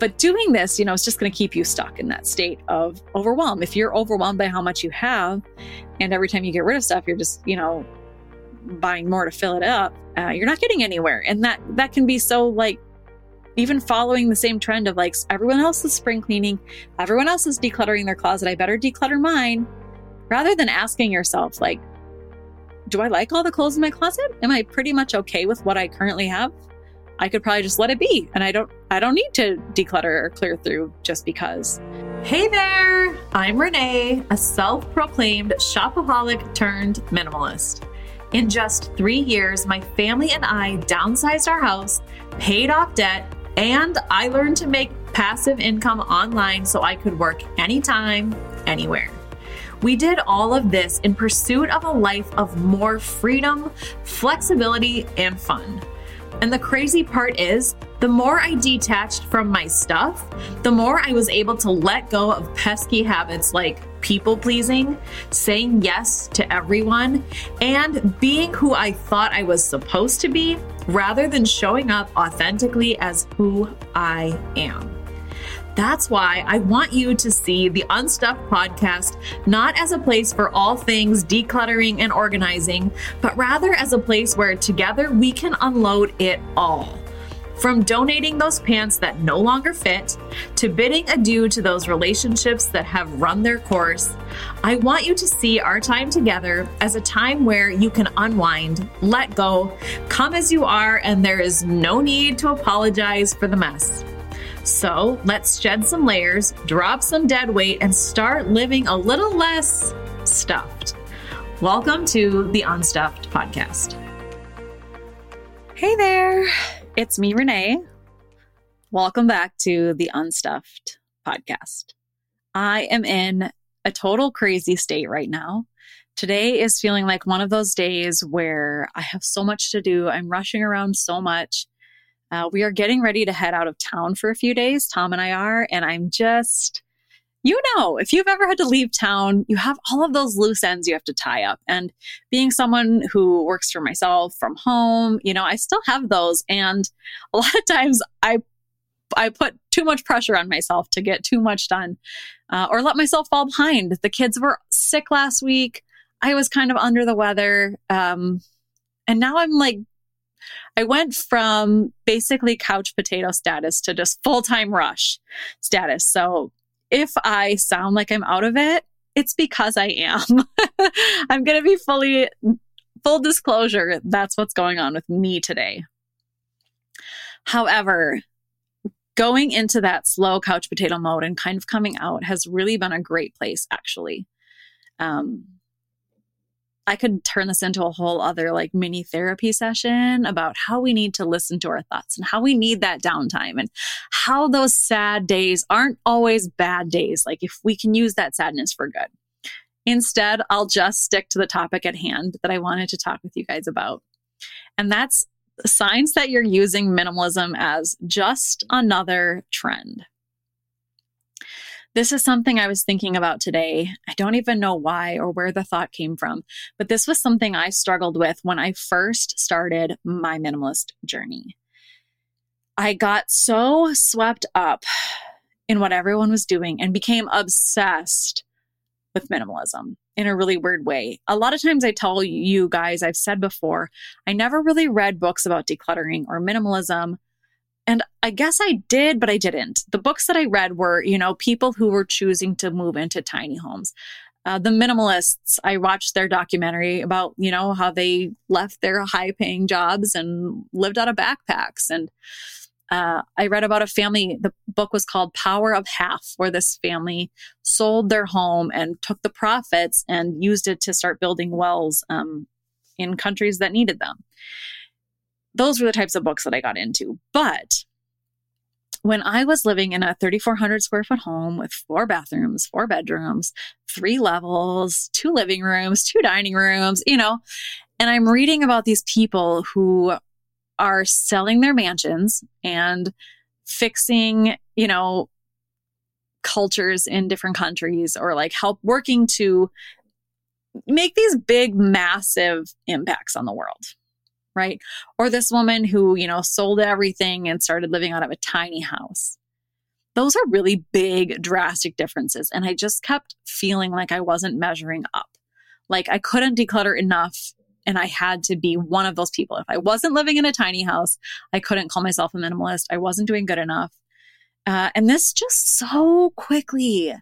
But doing this, you know, is just going to keep you stuck in that state of overwhelm. If you're overwhelmed by how much you have, and every time you get rid of stuff, you're just, you know, buying more to fill it up, uh, you're not getting anywhere. And that that can be so like even following the same trend of like everyone else is spring cleaning, everyone else is decluttering their closet, I better declutter mine, rather than asking yourself like, do I like all the clothes in my closet? Am I pretty much okay with what I currently have? I could probably just let it be and I don't I don't need to declutter or clear through just because. Hey there. I'm Renee, a self-proclaimed shopaholic turned minimalist. In just 3 years, my family and I downsized our house, paid off debt, and I learned to make passive income online so I could work anytime, anywhere. We did all of this in pursuit of a life of more freedom, flexibility, and fun. And the crazy part is, the more I detached from my stuff, the more I was able to let go of pesky habits like people pleasing, saying yes to everyone, and being who I thought I was supposed to be rather than showing up authentically as who I am. That's why I want you to see the Unstuffed podcast not as a place for all things decluttering and organizing, but rather as a place where together we can unload it all. From donating those pants that no longer fit to bidding adieu to those relationships that have run their course, I want you to see our time together as a time where you can unwind, let go, come as you are, and there is no need to apologize for the mess. So let's shed some layers, drop some dead weight, and start living a little less stuffed. Welcome to the Unstuffed Podcast. Hey there. It's me, Renee. Welcome back to the Unstuffed podcast. I am in a total crazy state right now. Today is feeling like one of those days where I have so much to do. I'm rushing around so much. Uh, we are getting ready to head out of town for a few days. Tom and I are, and I'm just you know, if you've ever had to leave town, you have all of those loose ends you have to tie up. And being someone who works for myself from home, you know, I still have those. And a lot of times I I put too much pressure on myself to get too much done uh, or let myself fall behind. The kids were sick last week. I was kind of under the weather. Um, and now I'm like, I went from basically couch potato status to just full time rush status. So if I sound like I'm out of it, it's because I am. I'm going to be fully, full disclosure, that's what's going on with me today. However, going into that slow couch potato mode and kind of coming out has really been a great place, actually. Um, I could turn this into a whole other like mini therapy session about how we need to listen to our thoughts and how we need that downtime and how those sad days aren't always bad days. Like if we can use that sadness for good. Instead, I'll just stick to the topic at hand that I wanted to talk with you guys about. And that's signs that you're using minimalism as just another trend. This is something I was thinking about today. I don't even know why or where the thought came from, but this was something I struggled with when I first started my minimalist journey. I got so swept up in what everyone was doing and became obsessed with minimalism in a really weird way. A lot of times I tell you guys, I've said before, I never really read books about decluttering or minimalism and I guess I did, but I didn't. The books that I read were, you know, people who were choosing to move into tiny homes. Uh, the minimalists, I watched their documentary about, you know, how they left their high paying jobs and lived out of backpacks. And uh, I read about a family, the book was called Power of Half, where this family sold their home and took the profits and used it to start building wells um, in countries that needed them those were the types of books that I got into. But when I was living in a 3,400 square foot home with four bathrooms, four bedrooms, three levels, two living rooms, two dining rooms, you know, and I'm reading about these people who are selling their mansions and fixing, you know, cultures in different countries or like help working to make these big, massive impacts on the world right? Or this woman who, you know, sold everything and started living out of a tiny house. those are really big, drastic differences. And I just kept feeling like I wasn't measuring up. Like I couldn't declutter enough and I had to be one of those people. If I wasn't living in a tiny house, I couldn't call myself a minimalist. I wasn't doing good enough. Uh, and this just so quickly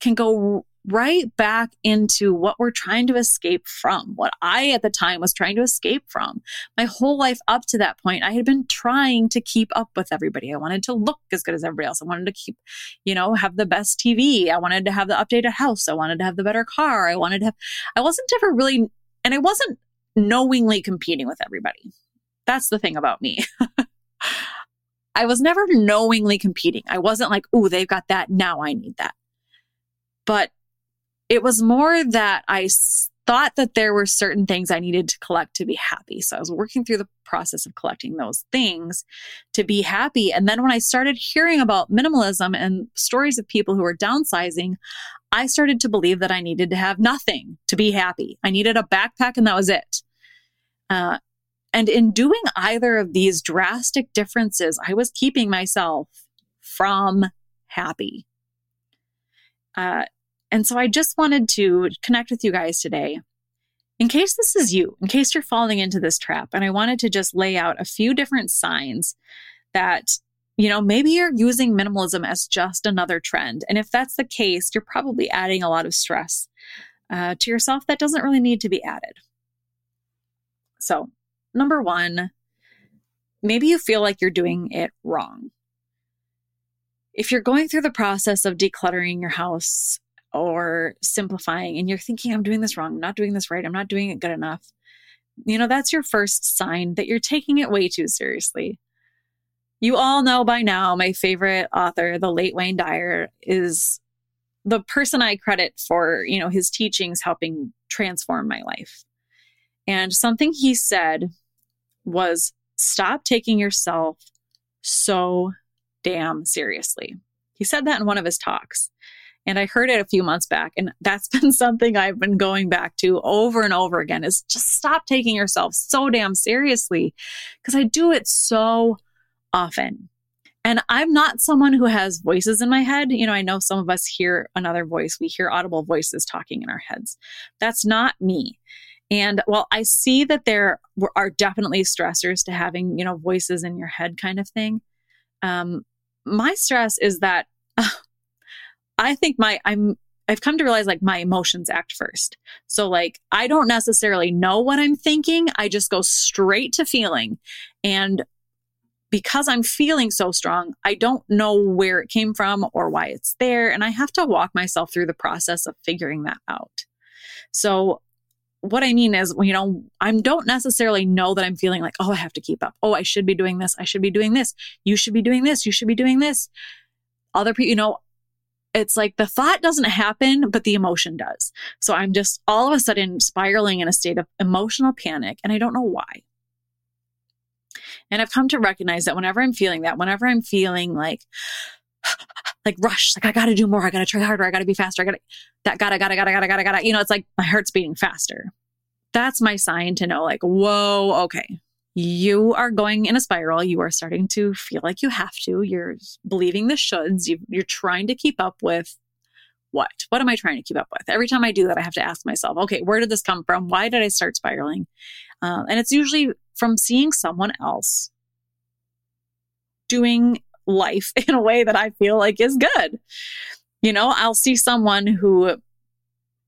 can go right back into what we're trying to escape from, what I at the time was trying to escape from. My whole life up to that point, I had been trying to keep up with everybody. I wanted to look as good as everybody else. I wanted to keep, you know, have the best TV. I wanted to have the updated house. I wanted to have the better car. I wanted to have, I wasn't ever really, and I wasn't knowingly competing with everybody. That's the thing about me. I was never knowingly competing. I wasn't like, oh, they've got that. Now I need that. But it was more that I thought that there were certain things I needed to collect to be happy. So I was working through the process of collecting those things to be happy. And then when I started hearing about minimalism and stories of people who were downsizing, I started to believe that I needed to have nothing to be happy. I needed a backpack and that was it. Uh, and in doing either of these drastic differences, I was keeping myself from happy. Uh, and so I just wanted to connect with you guys today. In case this is you, in case you're falling into this trap, and I wanted to just lay out a few different signs that, you know, maybe you're using minimalism as just another trend. And if that's the case, you're probably adding a lot of stress uh, to yourself that doesn't really need to be added. So, number one, maybe you feel like you're doing it wrong. If you're going through the process of decluttering your house or simplifying and you're thinking, I'm doing this wrong, I'm not doing this right, I'm not doing it good enough, you know, that's your first sign that you're taking it way too seriously. You all know by now, my favorite author, the late Wayne Dyer, is the person I credit for, you know, his teachings helping transform my life. And something he said was stop taking yourself so damn seriously. He said that in one of his talks. And I heard it a few months back. And that's been something I've been going back to over and over again is just stop taking yourself so damn seriously because I do it so often. And I'm not someone who has voices in my head. You know, I know some of us hear another voice, we hear audible voices talking in our heads. That's not me. And while I see that there are definitely stressors to having, you know, voices in your head kind of thing, um, my stress is that uh, I think my I'm I've come to realize like my emotions act first. So like I don't necessarily know what I'm thinking. I just go straight to feeling. And because I'm feeling so strong, I don't know where it came from or why it's there. And I have to walk myself through the process of figuring that out. So what I mean is, you know, I don't necessarily know that I'm feeling like, oh, I have to keep up. Oh, I should be doing this. I should be doing this. You should be doing this. You should be doing this. Other people, you know, it's like the thought doesn't happen, but the emotion does. So I'm just all of a sudden spiraling in a state of emotional panic and I don't know why. And I've come to recognize that whenever I'm feeling that, whenever I'm feeling like, like rush, like I gotta do more, I gotta try harder, I gotta be faster, I gotta, that gotta, gotta, gotta, gotta, gotta, gotta, you know, it's like my heart's beating faster. That's my sign to know, like, whoa, okay, you are going in a spiral. You are starting to feel like you have to. You're believing the shoulds. You, you're trying to keep up with what? What am I trying to keep up with? Every time I do that, I have to ask myself, okay, where did this come from? Why did I start spiraling? Uh, and it's usually from seeing someone else doing life in a way that I feel like is good. You know, I'll see someone who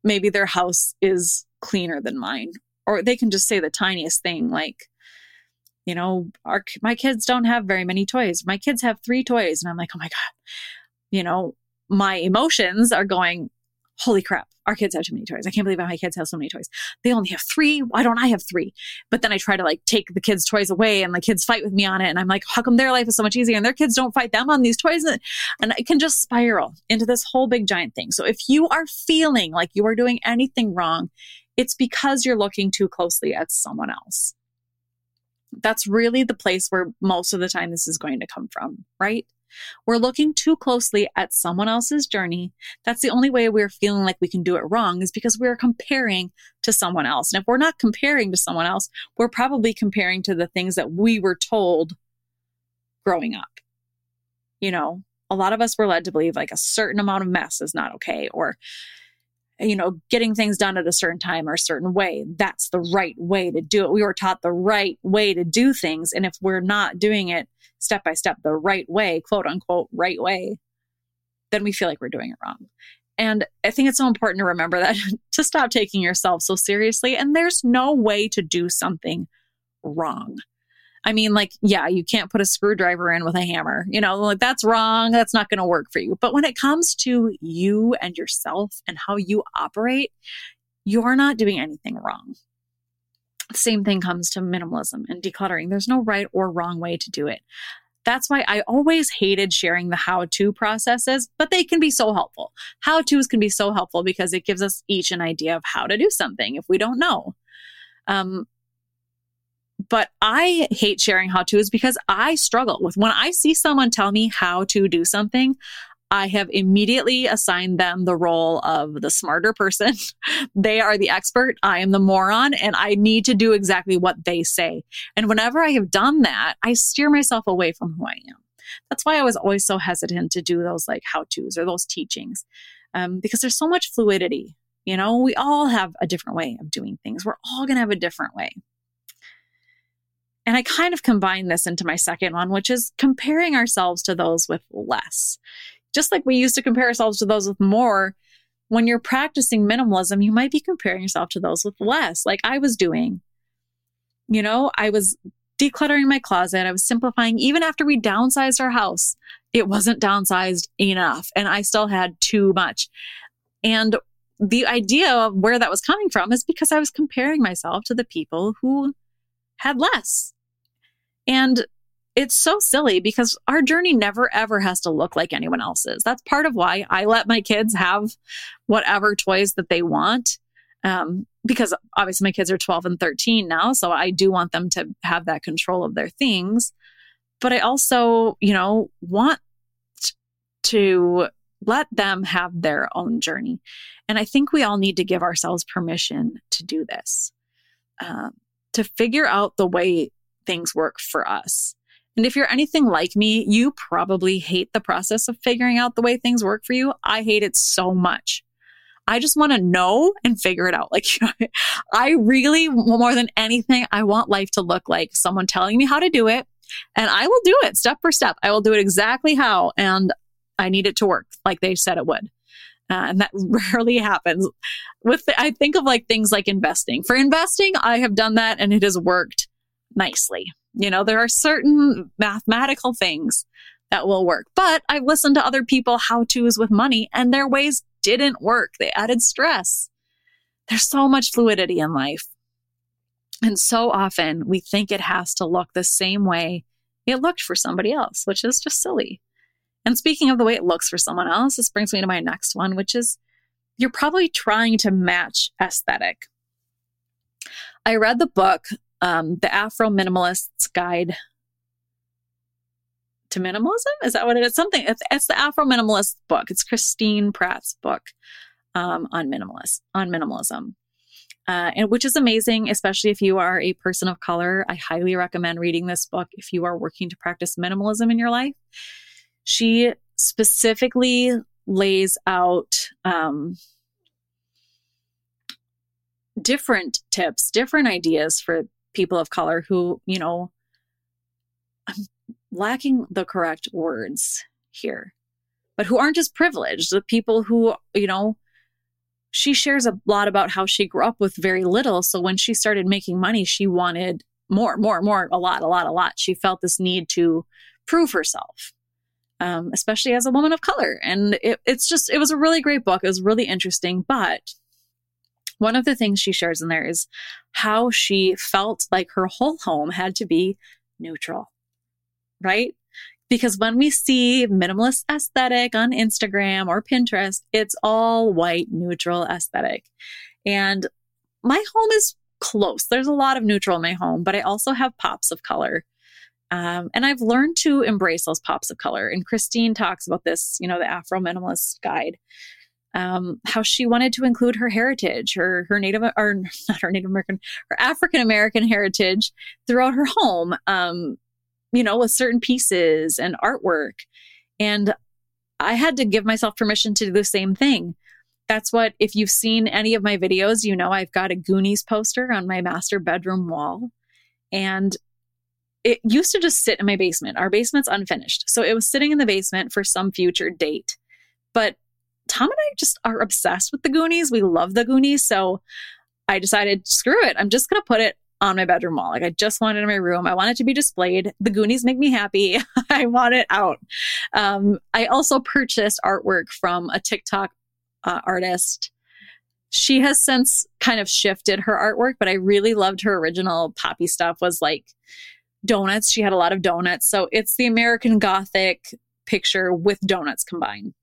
maybe their house is cleaner than mine, or they can just say the tiniest thing like, you know, our my kids don't have very many toys. My kids have three toys, and I'm like, oh my god, you know, my emotions are going, holy crap, our kids have too many toys. I can't believe my kids have so many toys. They only have three. Why don't I have three? But then I try to like take the kids' toys away and the kids fight with me on it. And I'm like, how come their life is so much easier and their kids don't fight them on these toys? And it can just spiral into this whole big giant thing. So if you are feeling like you are doing anything wrong, it's because you're looking too closely at someone else that's really the place where most of the time this is going to come from, right? We're looking too closely at someone else's journey. That's the only way we're feeling like we can do it wrong is because we're comparing to someone else. And if we're not comparing to someone else, we're probably comparing to the things that we were told growing up. You know, a lot of us were led to believe like a certain amount of mess is not okay or you know getting things done at a certain time or a certain way. That's the right way to do it. We were taught the right way to do things. And if we're not doing it step by step the right way quote unquote right way then we feel like we're doing it wrong. And i think it's so important to remember that to stop taking yourself so seriously. And there's no way to do something wrong I mean, like, yeah, you can't put a screwdriver in with a hammer. You know, like that's wrong. That's not going to work for you. But when it comes to you and yourself and how you operate, you're not doing anything wrong. same thing comes to minimalism and decluttering. There's no right or wrong way to do it. That's why I always hated sharing the how to processes, but they can be so helpful. How to's can be so helpful because it gives us each an idea of how to do something if we don't know. Um, but I hate sharing how to's because I struggle with when I see someone tell me how to do something, I have immediately assigned them the role of the smarter person. they are the expert. I am the moron and I need to do exactly what they say. And whenever I have done that, I steer myself away from who I am. That's why I was always so hesitant to do those like how to's or those teachings um, because there's so much fluidity. You know, we all have a different way of doing things. We're all going to have a different way. And I kind of combine this into my second one, which is comparing ourselves to those with less. Just like we used to compare ourselves to those with more, when you're practicing minimalism, you might be comparing yourself to those with less, like I was doing. You know, I was decluttering my closet, I was simplifying. Even after we downsized our house, it wasn't downsized enough, and I still had too much. And the idea of where that was coming from is because I was comparing myself to the people who had less. And it's so silly because our journey never ever has to look like anyone else's. That's part of why I let my kids have whatever toys that they want. Um, because obviously my kids are 12 and 13 now. So I do want them to have that control of their things. But I also, you know, want to let them have their own journey. And I think we all need to give ourselves permission to do this. Um, to figure out the way things work for us. And if you're anything like me, you probably hate the process of figuring out the way things work for you. I hate it so much. I just want to know and figure it out. Like, I really, more than anything, I want life to look like someone telling me how to do it. And I will do it step for step. I will do it exactly how. And I need it to work like they said it would. Uh, and that rarely happens. With the, i think of like things like investing. For investing i have done that and it has worked nicely. You know there are certain mathematical things that will work but i've listened to other people how to's with money and their ways didn't work. They added stress. There's so much fluidity in life. And so often we think it has to look the same way it looked for somebody else which is just silly and speaking of the way it looks for someone else, this brings me to my next one, which is you're probably trying to match aesthetic. I read the book, um, The Afro Minimalist's Guide to Minimalism. Is that what it is? Something. It's, it's the Afro Minimalist book. It's Christine Platt's book um, on minimalist on minimalism. Uh, and which is amazing, especially if you are a person of color. I highly recommend reading this book if you are working to practice minimalism in your life she specifically lays out um, different tips, different ideas for people of color who, you know, I'm lacking the correct words here, but who aren't as privileged, the people who, you know, she shares a lot about how she grew up with very little. So when she started making money, she wanted more, more, more, a lot, a lot, a lot. She felt this need to prove herself um, especially as a woman of color. And it, it's just, it was a really great book. It was really interesting. But one of the things she shares in there is how she felt like her whole home had to be neutral, right? Because when we see minimalist aesthetic on Instagram or Pinterest, it's all white, neutral aesthetic. And my home is close. There's a lot of neutral in my home, but I also have pops of color. Um, and I've learned to embrace those pops of color. And Christine talks about this, you know, the Afro Minimalist Guide, um, how she wanted to include her heritage, her her Native or not her Native American, her African American heritage throughout her home. Um, you know, with certain pieces and artwork. And I had to give myself permission to do the same thing. That's what, if you've seen any of my videos, you know I've got a Goonies poster on my master bedroom wall. And it used to just sit in my basement. Our basement's unfinished. So it was sitting in the basement for some future date. But Tom and I just are obsessed with the Goonies. We love the Goonies. So I decided, screw it. I'm just going to put it on my bedroom wall. Like I just want it in my room. I want it to be displayed. The Goonies make me happy. I want it out. Um, I also purchased artwork from a TikTok uh, artist. She has since kind of shifted her artwork, but I really loved her original poppy stuff was like donuts. She had a lot of donuts. So it's the American Gothic picture with donuts combined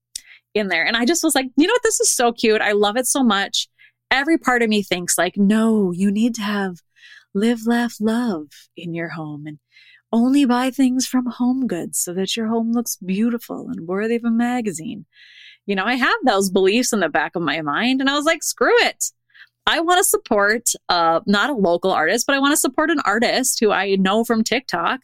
in there. And I just was like, you know what? This is so cute. I love it so much. Every part of me thinks like, no, you need to have live, laugh, love in your home and only buy things from home goods so that your home looks beautiful and worthy of a magazine. You know, I have those beliefs in the back of my mind and I was like, screw it. I want to support uh, not a local artist, but I want to support an artist who I know from TikTok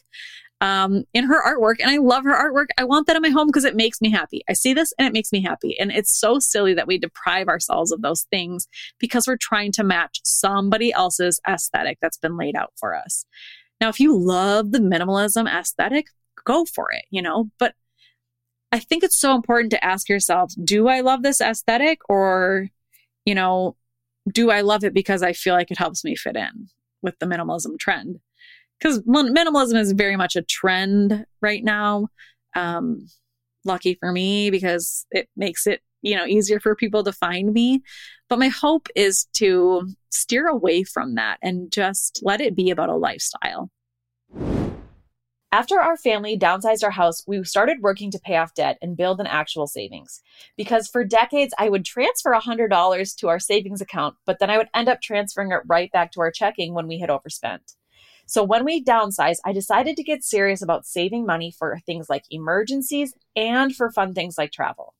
um, in her artwork. And I love her artwork. I want that in my home because it makes me happy. I see this and it makes me happy. And it's so silly that we deprive ourselves of those things because we're trying to match somebody else's aesthetic that's been laid out for us. Now, if you love the minimalism aesthetic, go for it, you know, but I think it's so important to ask yourself, do I love this aesthetic or, you know, do I love it because I feel like it helps me fit in with the minimalism trend? Because minimalism is very much a trend right now. Um, lucky for me because it makes it you know easier for people to find me but my hope is to steer away from that and just let it be about a lifestyle after our family downsized our house, we started working to pay off debt and build an actual savings. Because for decades, I would transfer $100 to our savings account, but then I would end up transferring it right back to our checking when we had overspent. So when we downsized, I decided to get serious about saving money for things like emergencies and for fun things like travel.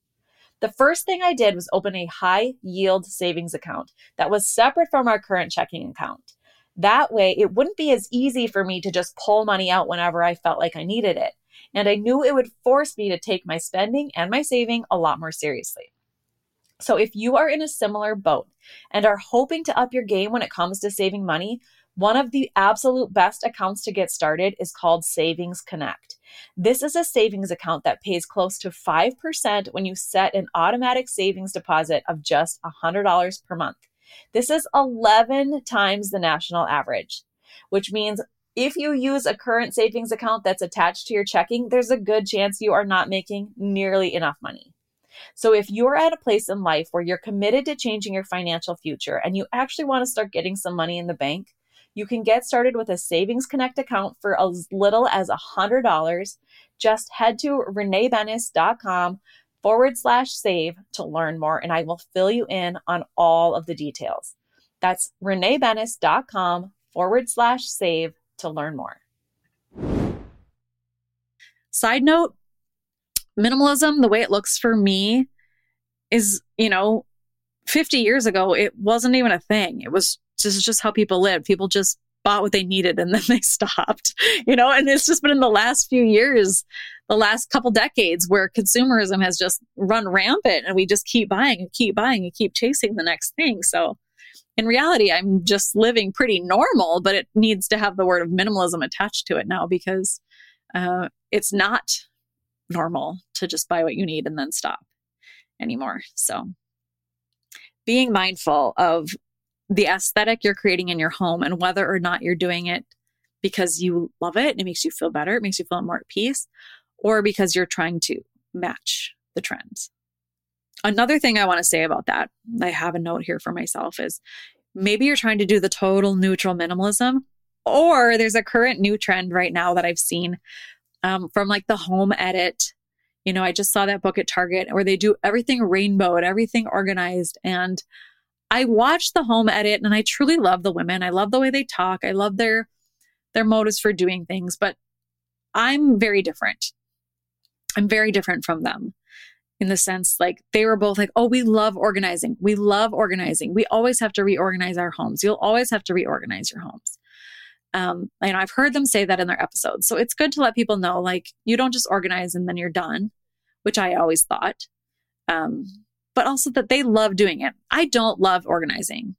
The first thing I did was open a high yield savings account that was separate from our current checking account. That way, it wouldn't be as easy for me to just pull money out whenever I felt like I needed it. And I knew it would force me to take my spending and my saving a lot more seriously. So, if you are in a similar boat and are hoping to up your game when it comes to saving money, one of the absolute best accounts to get started is called Savings Connect. This is a savings account that pays close to 5% when you set an automatic savings deposit of just $100 per month. This is 11 times the national average, which means if you use a current savings account that's attached to your checking, there's a good chance you are not making nearly enough money. So, if you're at a place in life where you're committed to changing your financial future and you actually want to start getting some money in the bank, you can get started with a Savings Connect account for as little as $100. Just head to reneebenes.com forward slash save to learn more, and I will fill you in on all of the details. That's reneebenes.com forward slash save to learn more. Side note minimalism, the way it looks for me, is, you know, 50 years ago, it wasn't even a thing. It was just, just how people lived. People just bought what they needed and then they stopped, you know, and it's just been in the last few years, the last couple decades where consumerism has just run rampant and we just keep buying and keep buying and keep chasing the next thing. So in reality, I'm just living pretty normal, but it needs to have the word of minimalism attached to it now because uh, it's not normal to just buy what you need and then stop anymore. So being mindful of the aesthetic you're creating in your home and whether or not you're doing it because you love it, it makes you feel better, it makes you feel more at peace, or because you're trying to match the trends. Another thing I want to say about that, I have a note here for myself, is maybe you're trying to do the total neutral minimalism, or there's a current new trend right now that I've seen um, from like the home edit. You know, I just saw that book at Target where they do everything rainbow and everything organized. And I watched the home edit and I truly love the women. I love the way they talk. I love their their motives for doing things, but I'm very different. I'm very different from them in the sense like they were both like, "Oh, we love organizing. We love organizing. We always have to reorganize our homes. You'll always have to reorganize your homes." Um, and I've heard them say that in their episodes. So it's good to let people know like you don't just organize and then you're done. which I always thought. Um, but also that they love doing it. I don't love organizing.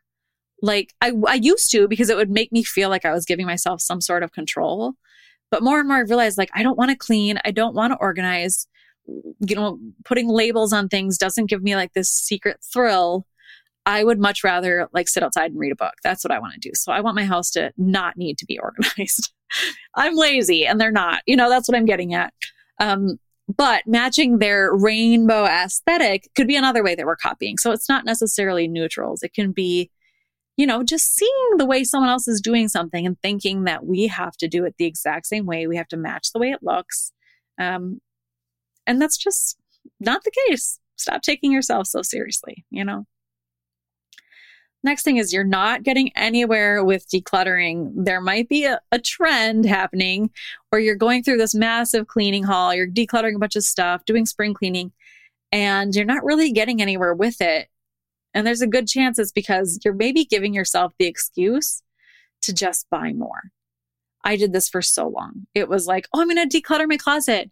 Like I, I used to because it would make me feel like I was giving myself some sort of control. But more and more I realized like I don't want to clean. I don't want to organize. You know, putting labels on things doesn't give me like this secret thrill. I would much rather like sit outside and read a book. That's what I want to do. So I want my house to not need to be organized. I'm lazy and they're not. You know, that's what I'm getting at. Um, but matching their rainbow aesthetic could be another way that we're copying. So it's not necessarily neutrals. It can be, you know, just seeing the way someone else is doing something and thinking that we have to do it the exact same way. We have to match the way it looks. Um, and that's just not the case. Stop taking yourself so seriously, you know? Next thing is you're not getting anywhere with decluttering. There might be a, a, trend happening where you're going through this massive cleaning haul, you're decluttering a bunch of stuff, doing spring cleaning, and you're not really getting anywhere with it. And there's a good chance it's because you're maybe giving yourself the excuse to just buy more. I did this for so long. It was like, oh, I'm going to declutter my closet.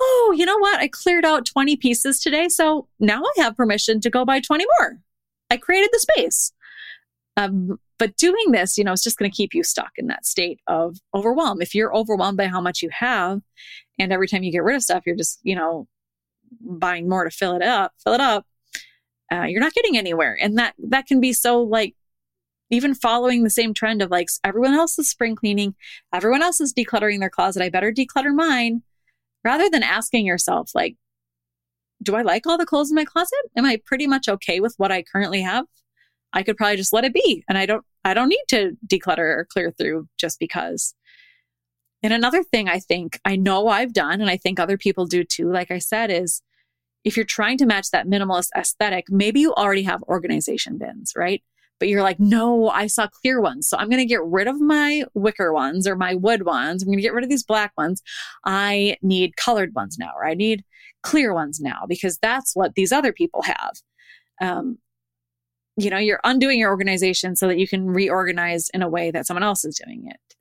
Oh, you know what? I cleared out 20 pieces today. So now I have permission to go buy 20 more. I created the space. Um, but doing this, you know, is just going to keep you stuck in that state of overwhelm. If you're overwhelmed by how much you have, and every time you get rid of stuff, you're just, you know, buying more to fill it up, fill it up, uh, you're not getting anywhere. And that that can be so like even following the same trend of like everyone else is spring cleaning, everyone else is decluttering their closet. I better declutter mine, rather than asking yourself like, do I like all the clothes in my closet? Am I pretty much okay with what I currently have? I could probably just let it be and I don't I don't need to declutter or clear through just because. And another thing I think I know I've done and I think other people do too like I said is if you're trying to match that minimalist aesthetic, maybe you already have organization bins, right? But you're like, no, I saw clear ones. So I'm going to get rid of my wicker ones or my wood ones. I'm going to get rid of these black ones. I need colored ones now, or I need clear ones now because that's what these other people have. Um, you know, you're undoing your organization so that you can reorganize in a way that someone else is doing it.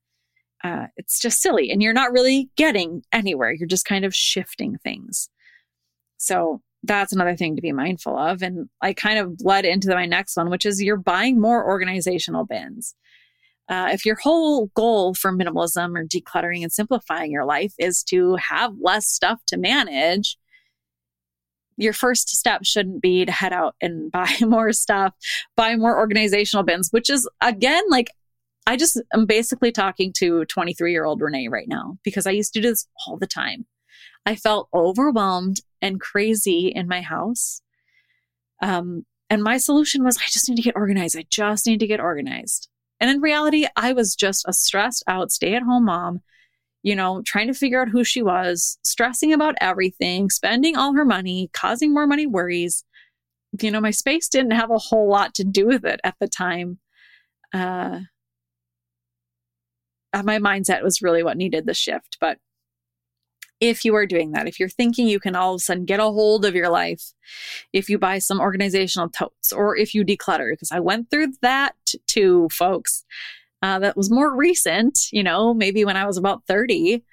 Uh, it's just silly and you're not really getting anywhere. You're just kind of shifting things. So that's another thing to be mindful of. And I kind of led into my next one, which is you're buying more organizational bins. Uh, if your whole goal for minimalism or decluttering and simplifying your life is to have less stuff to manage, your first step shouldn't be to head out and buy more stuff, buy more organizational bins, which is again like I just am basically talking to 23 year old Renee right now because I used to do this all the time. I felt overwhelmed and crazy in my house. Um, and my solution was I just need to get organized. I just need to get organized. And in reality, I was just a stressed out stay at home mom you know, trying to figure out who she was, stressing about everything, spending all her money, causing more money worries. You know, my space didn't have a whole lot to do with it at the time. Uh, uh, my mindset was really what needed the shift. But if you are doing that, if you're thinking you can all of a sudden get a hold of your life, if you buy some organizational totes or if you declutter, because I went through that too, folks uh, that was more recent, you know, maybe when I was about 30,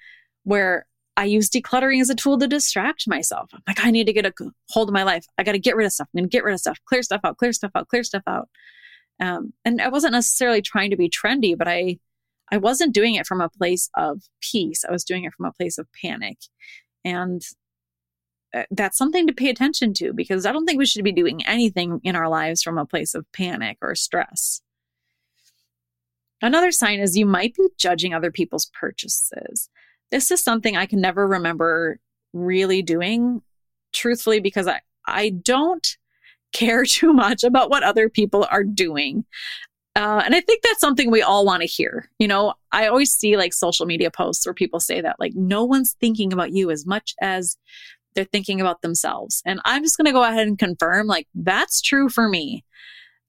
where I used decluttering as a tool to distract myself. I'm like, I need to get a hold of my life. I got to get rid of stuff. I'm going to get rid of stuff, clear stuff out, clear stuff out, clear stuff out. Um, and I wasn't necessarily trying to be trendy, but I, I wasn't doing it from a place of peace. I was doing it from a place of panic. And uh, that's something to pay attention to because I don't think we should be doing anything in our lives from a place of panic or stress. Another sign is you might be judging other people's purchases. This is something I can never remember really doing, truthfully, because I, I don't care too much about what other people are doing. Uh, and I think that's something we all want to hear. You know, I always see like social media posts where people say that, like, no one's thinking about you as much as they're thinking about themselves. And I'm just going to go ahead and confirm, like, that's true for me.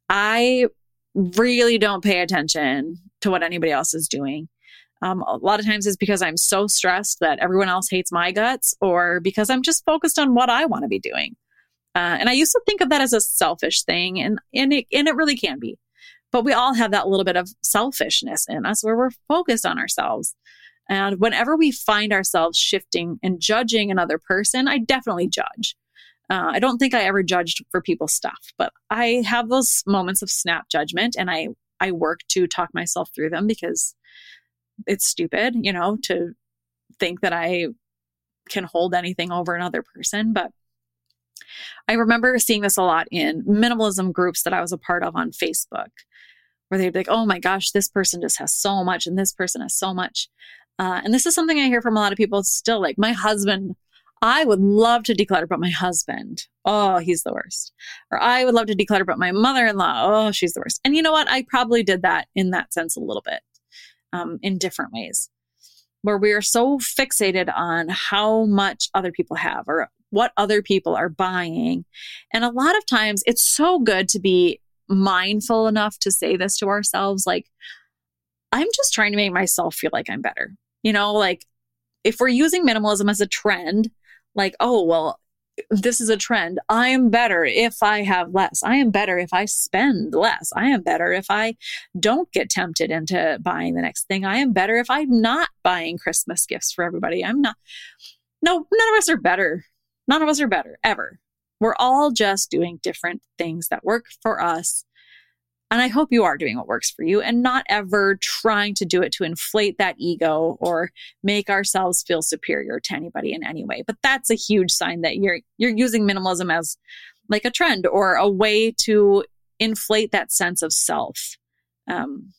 I really don't pay attention to what anybody else is doing. Um, a lot of times it's because I'm so stressed that everyone else hates my guts, or because I'm just focused on what I want to be doing. Uh, and I used to think of that as a selfish thing, and and it and it really can be. But we all have that little bit of selfishness in us where we're focused on ourselves. And whenever we find ourselves shifting and judging another person, I definitely judge. Uh, I don't think I ever judged for people's stuff, but I have those moments of snap judgment and I, I work to talk myself through them because it's stupid, you know, to think that I can hold anything over another person. But I remember seeing this a lot in minimalism groups that I was a part of on Facebook, where they'd be like, oh my gosh, this person just has so much and this person has so much. Uh, and this is something I hear from a lot of people still like, my husband, I would love to declutter, but my husband, oh, he's the worst. Or I would love to declutter, but my mother in law, oh, she's the worst. And you know what? I probably did that in that sense a little bit um, in different ways where we are so fixated on how much other people have or what other people are buying. And a lot of times it's so good to be mindful enough to say this to ourselves like, I'm just trying to make myself feel like I'm better. You know, like if we're using minimalism as a trend, like, oh, well, this is a trend. I am better if I have less. I am better if I spend less. I am better if I don't get tempted into buying the next thing. I am better if I'm not buying Christmas gifts for everybody. I'm not. No, none of us are better. None of us are better ever. We're all just doing different things that work for us and I hope you are doing what works for you and not ever trying to do it to inflate that ego or make ourselves feel superior to anybody in any way. But that's a huge sign that you're you're using minimalism as like a trend or a way to inflate that sense of self. Um,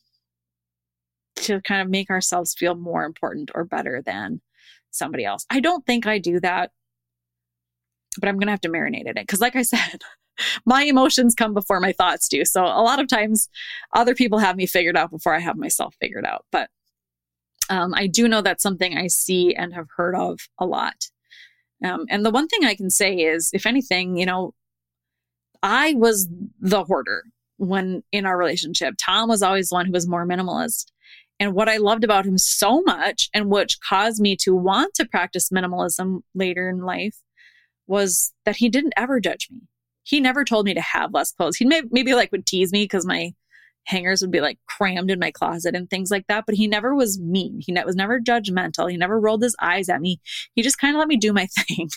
to kind of make ourselves feel more important or better than somebody else. I don't think I do that, but I'm going to have to marinate in it. Because, like I said, my emotions come before my thoughts do. So a lot of times other people have me figured out before I have myself figured out. But um, I do know that's something I see and have heard of a lot. Um, and the one thing I can say is, if anything, you know, I was the hoarder when in our relationship. Tom was always the one who was more minimalist. And what I loved about him so much, and which caused me to want to practice minimalism later in life, was that he didn't ever judge me he never told me to have less clothes. He may, maybe like would tease me because my hangers would be like crammed in my closet and things like that. But he never was mean. He was never judgmental. He never rolled his eyes at me. He just kind of let me do my thing.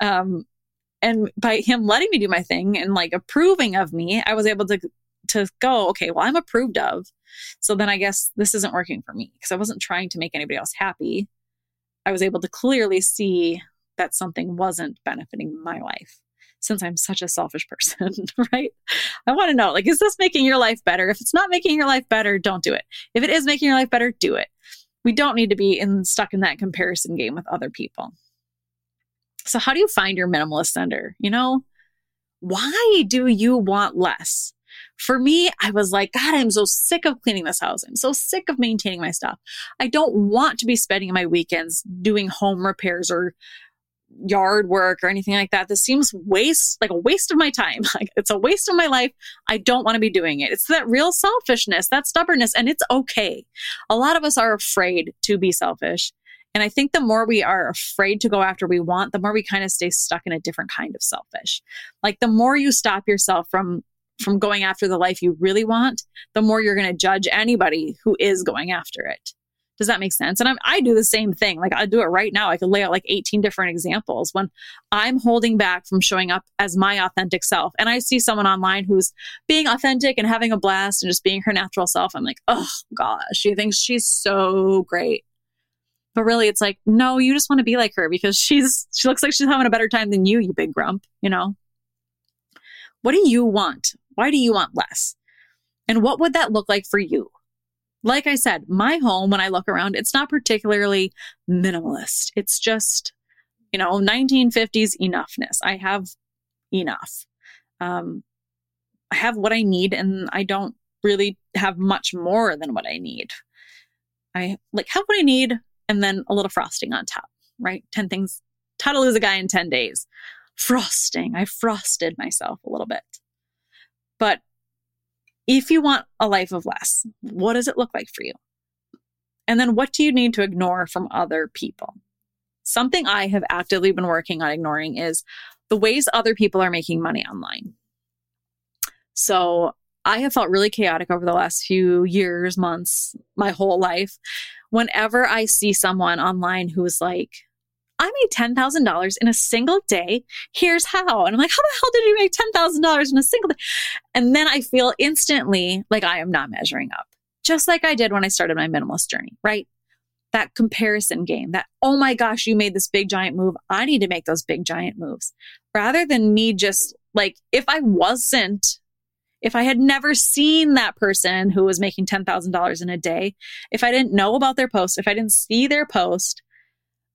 um, and by him letting me do my thing and like approving of me, I was able to to go, okay, well, I'm approved of. So then I guess this isn't working for me because I wasn't trying to make anybody else happy. I was able to clearly see that something wasn't benefiting my life since I'm such a selfish person, right? I want to know like, is this making your life better? If it's not making your life better, don't do it. If it is making your life better, do it. We don't need to be in, stuck in that comparison game with other people. So, how do you find your minimalist center? You know, why do you want less? For me, I was like, God, I'm so sick of cleaning this house. I'm so sick of maintaining my stuff. I don't want to be spending my weekends doing home repairs or yard work or anything like that. This seems waste, like a waste of my time. Like it's a waste of my life. I don't want to be doing it. It's that real selfishness, that stubbornness, and it's okay. A lot of us are afraid to be selfish. And I think the more we are afraid to go after we want, the more we kind of stay stuck in a different kind of selfish. Like the more you stop yourself from from going after the life you really want, the more you're going to judge anybody who is going after it. Does that make sense? And I'm, I do the same thing. Like I do it right now. I could lay out like 18 different examples when I'm holding back from showing up as my authentic self. And I see someone online who's being authentic and having a blast and just being her natural self. I'm like, oh gosh, she thinks she's so great. But really, it's like, no, you just want to be like her because she's, she looks like she's having a better time than you, you big grump, you know? What do you want? Why do you want less? And what would that look like for you? Like I said, my home, when I look around, it's not particularly minimalist. It's just, you know, 1950s enoughness. I have enough. Um, I have what I need, and I don't really have much more than what I need. I like have what I need, and then a little frosting on top, right? 10 things, how to lose a guy in 10 days. Frosting. I frosted myself a little bit. But if you want a life of less, what does it look like for you? And then what do you need to ignore from other people? Something I have actively been working on ignoring is the ways other people are making money online. So I have felt really chaotic over the last few years, months, my whole life. Whenever I see someone online who is like, I made $10,000 in a single day. Here's how. And I'm like, how the hell did you make $10,000 in a single day? And then I feel instantly like I am not measuring up, just like I did when I started my minimalist journey, right? That comparison game that, oh my gosh, you made this big giant move. I need to make those big giant moves rather than me just like, if I wasn't if I had never seen that person who was making $10,000 in a day, if I didn't know about their post, if I didn't see their post,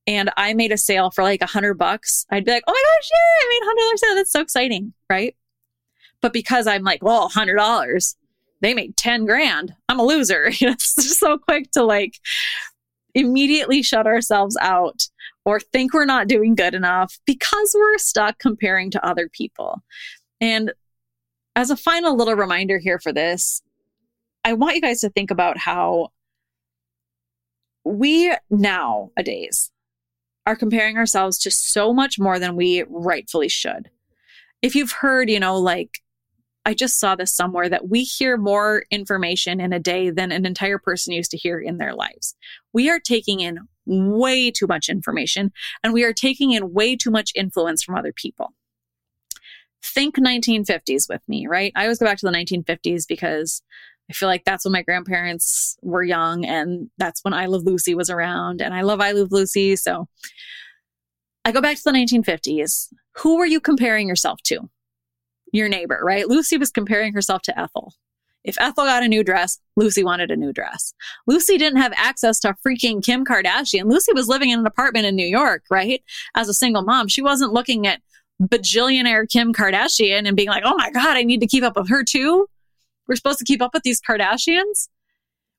and I made a sale for like a hundred bucks, I'd be like, oh my gosh, yeah, I made a hundred dollars sale. That's so exciting, right? But because I'm like, well, hundred dollars, they made 10 grand. I'm a loser. it's just so quick to like immediately shut ourselves out or think we're not doing good enough because we're stuck comparing to other people. And as a final little reminder here for this, I want you guys to think about how we nowadays are comparing ourselves to so much more than we rightfully should. If you've heard, you know, like I just saw this somewhere that we hear more information in a day than an entire person used to hear in their lives. We are taking in way too much information and we are taking in way too much influence from other people. Think 1950s with me, right? I always go back to the 1950s because I feel like that's when my grandparents were young and that's when I Love Lucy was around and I love I Love Lucy. So I go back to the 1950s. Who were you comparing yourself to? Your neighbor, right? Lucy was comparing herself to Ethel. If Ethel got a new dress, Lucy wanted a new dress. Lucy didn't have access to freaking Kim Kardashian. Lucy was living in an apartment in New York, right? As a single mom. She wasn't looking at bajillionaire Kim Kardashian and being like, oh my God, I need to keep up with her too we're supposed to keep up with these Kardashians.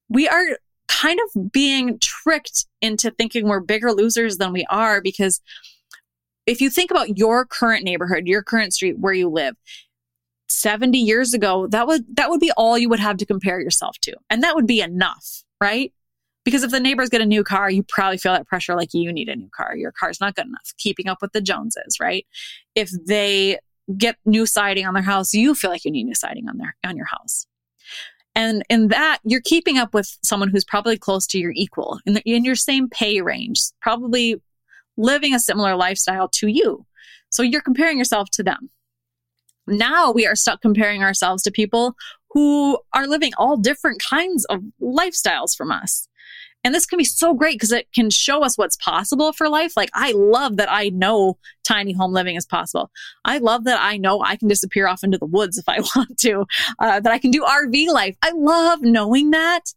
We are kind of being tricked into thinking we're bigger losers than we are because if you think about your current neighborhood, your current street where you live, 70 years ago, that would that would be all you would have to compare yourself to. And that would be enough, right? Because if the neighbors get a new car, you probably feel that pressure like you need a new car. Your car's not good enough, keeping up with the Joneses, right? If they get new siding on their house, you feel like you need new siding on their on your house. And in that, you're keeping up with someone who's probably close to your equal in, the, in your same pay range, probably living a similar lifestyle to you. So you're comparing yourself to them. Now we are stuck comparing ourselves to people who are living all different kinds of lifestyles from us. And this can be so great because it can show us what's possible for life. Like, I love that I know tiny home living is possible. I love that I know I can disappear off into the woods if I want to, uh, that I can do RV life. I love knowing that.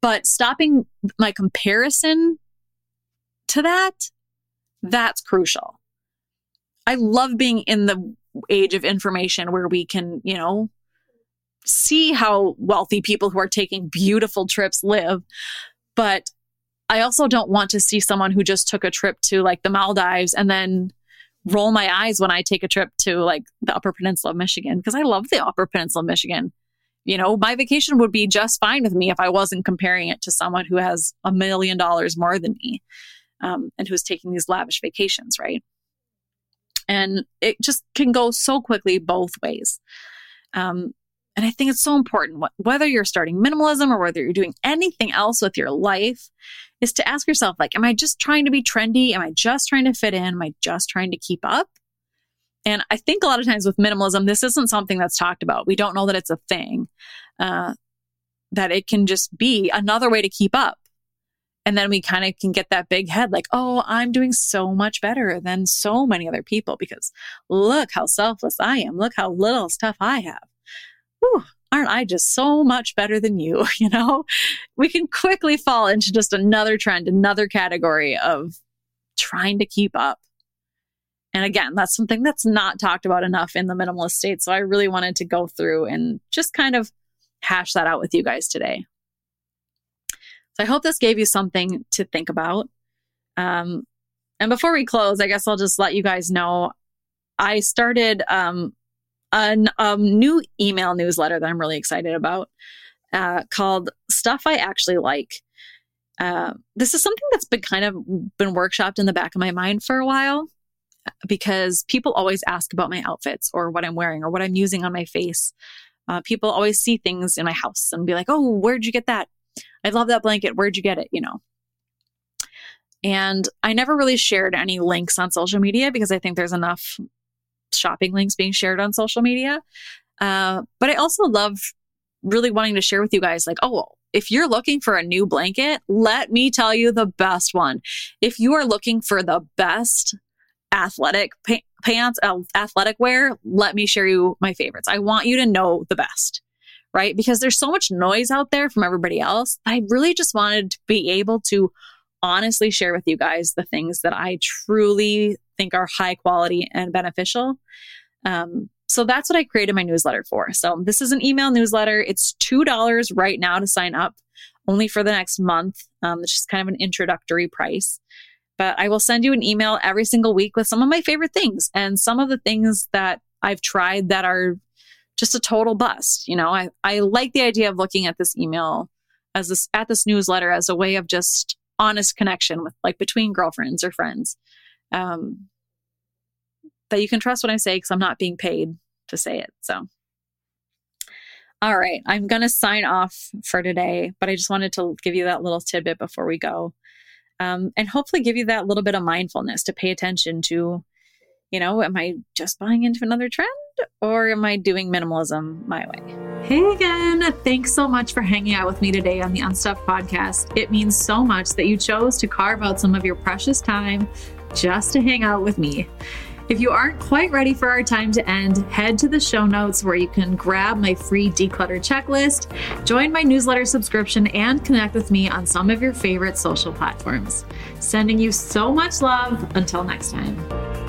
But stopping my comparison to that, that's crucial. I love being in the age of information where we can, you know, see how wealthy people who are taking beautiful trips live. But I also don't want to see someone who just took a trip to like the Maldives and then roll my eyes when I take a trip to like the Upper Peninsula of Michigan because I love the Upper Peninsula of Michigan. You know, my vacation would be just fine with me if I wasn't comparing it to someone who has a million dollars more than me um, and who's taking these lavish vacations, right? And it just can go so quickly both ways. Um, and I think it's so important, whether you're starting minimalism or whether you're doing anything else with your life, is to ask yourself, like, am I just trying to be trendy? Am I just trying to fit in? Am I just trying to keep up? And I think a lot of times with minimalism, this isn't something that's talked about. We don't know that it's a thing, uh, that it can just be another way to keep up. And then we kind of can get that big head like, oh, I'm doing so much better than so many other people because look how selfless I am. Look how little stuff I have whew, aren't I just so much better than you? You know, we can quickly fall into just another trend, another category of trying to keep up. And again, that's something that's not talked about enough in the minimalist state. So I really wanted to go through and just kind of hash that out with you guys today. So I hope this gave you something to think about. Um, and before we close, I guess I'll just let you guys know I started um, a um, new email newsletter that I'm really excited about uh, called Stuff I Actually Like. Uh, this is something that's been kind of been workshopped in the back of my mind for a while because people always ask about my outfits or what I'm wearing or what I'm using on my face Uh, people always see things in my house and be like, oh, where'd you get that? I love that blanket. Where'd you get it? You know. And I never really shared any links on social media because I think there's enough shopping links being shared on social media. Uh, but I also love really wanting to share with you guys like, oh, if you're looking for a new blanket, let me tell you the best one. If you are looking for the best athletic pa- pants, uh, athletic wear, let me share you my favorites. I want you to know the best, right? Because there's so much noise out there from everybody else. I really just wanted to be able to honestly share with you guys the things that I truly think are high quality and beneficial. Um, so that's what I created my newsletter for. So this is an email newsletter. It's $2 right now to sign up, only for the next month. Um, it's just kind of an introductory price. But I will send you an email every single week with some of my favorite things and some of the things that I've tried that are just a total bust. You know, I, I like the idea of looking at this email as this at this newsletter as a way of just honest connection with like between girlfriends or friends. Um, that you can trust what I say because I'm not being paid to say it. So, all right, I'm going to sign off for today, but I just wanted to give you that little tidbit before we go. Um, and hopefully give you that little bit of mindfulness to pay attention to, you know, am I just buying into another trend or am I doing minimalism my way? Hey again. Thanks so much for hanging out with me today on the Unstuffed podcast. It means so much that you chose to carve out some of your precious time just to hang out with me. If you aren't quite ready for our time to end, head to the show notes where you can grab my free declutter checklist, join my newsletter subscription, and connect with me on some of your favorite social platforms. Sending you so much love. Until next time.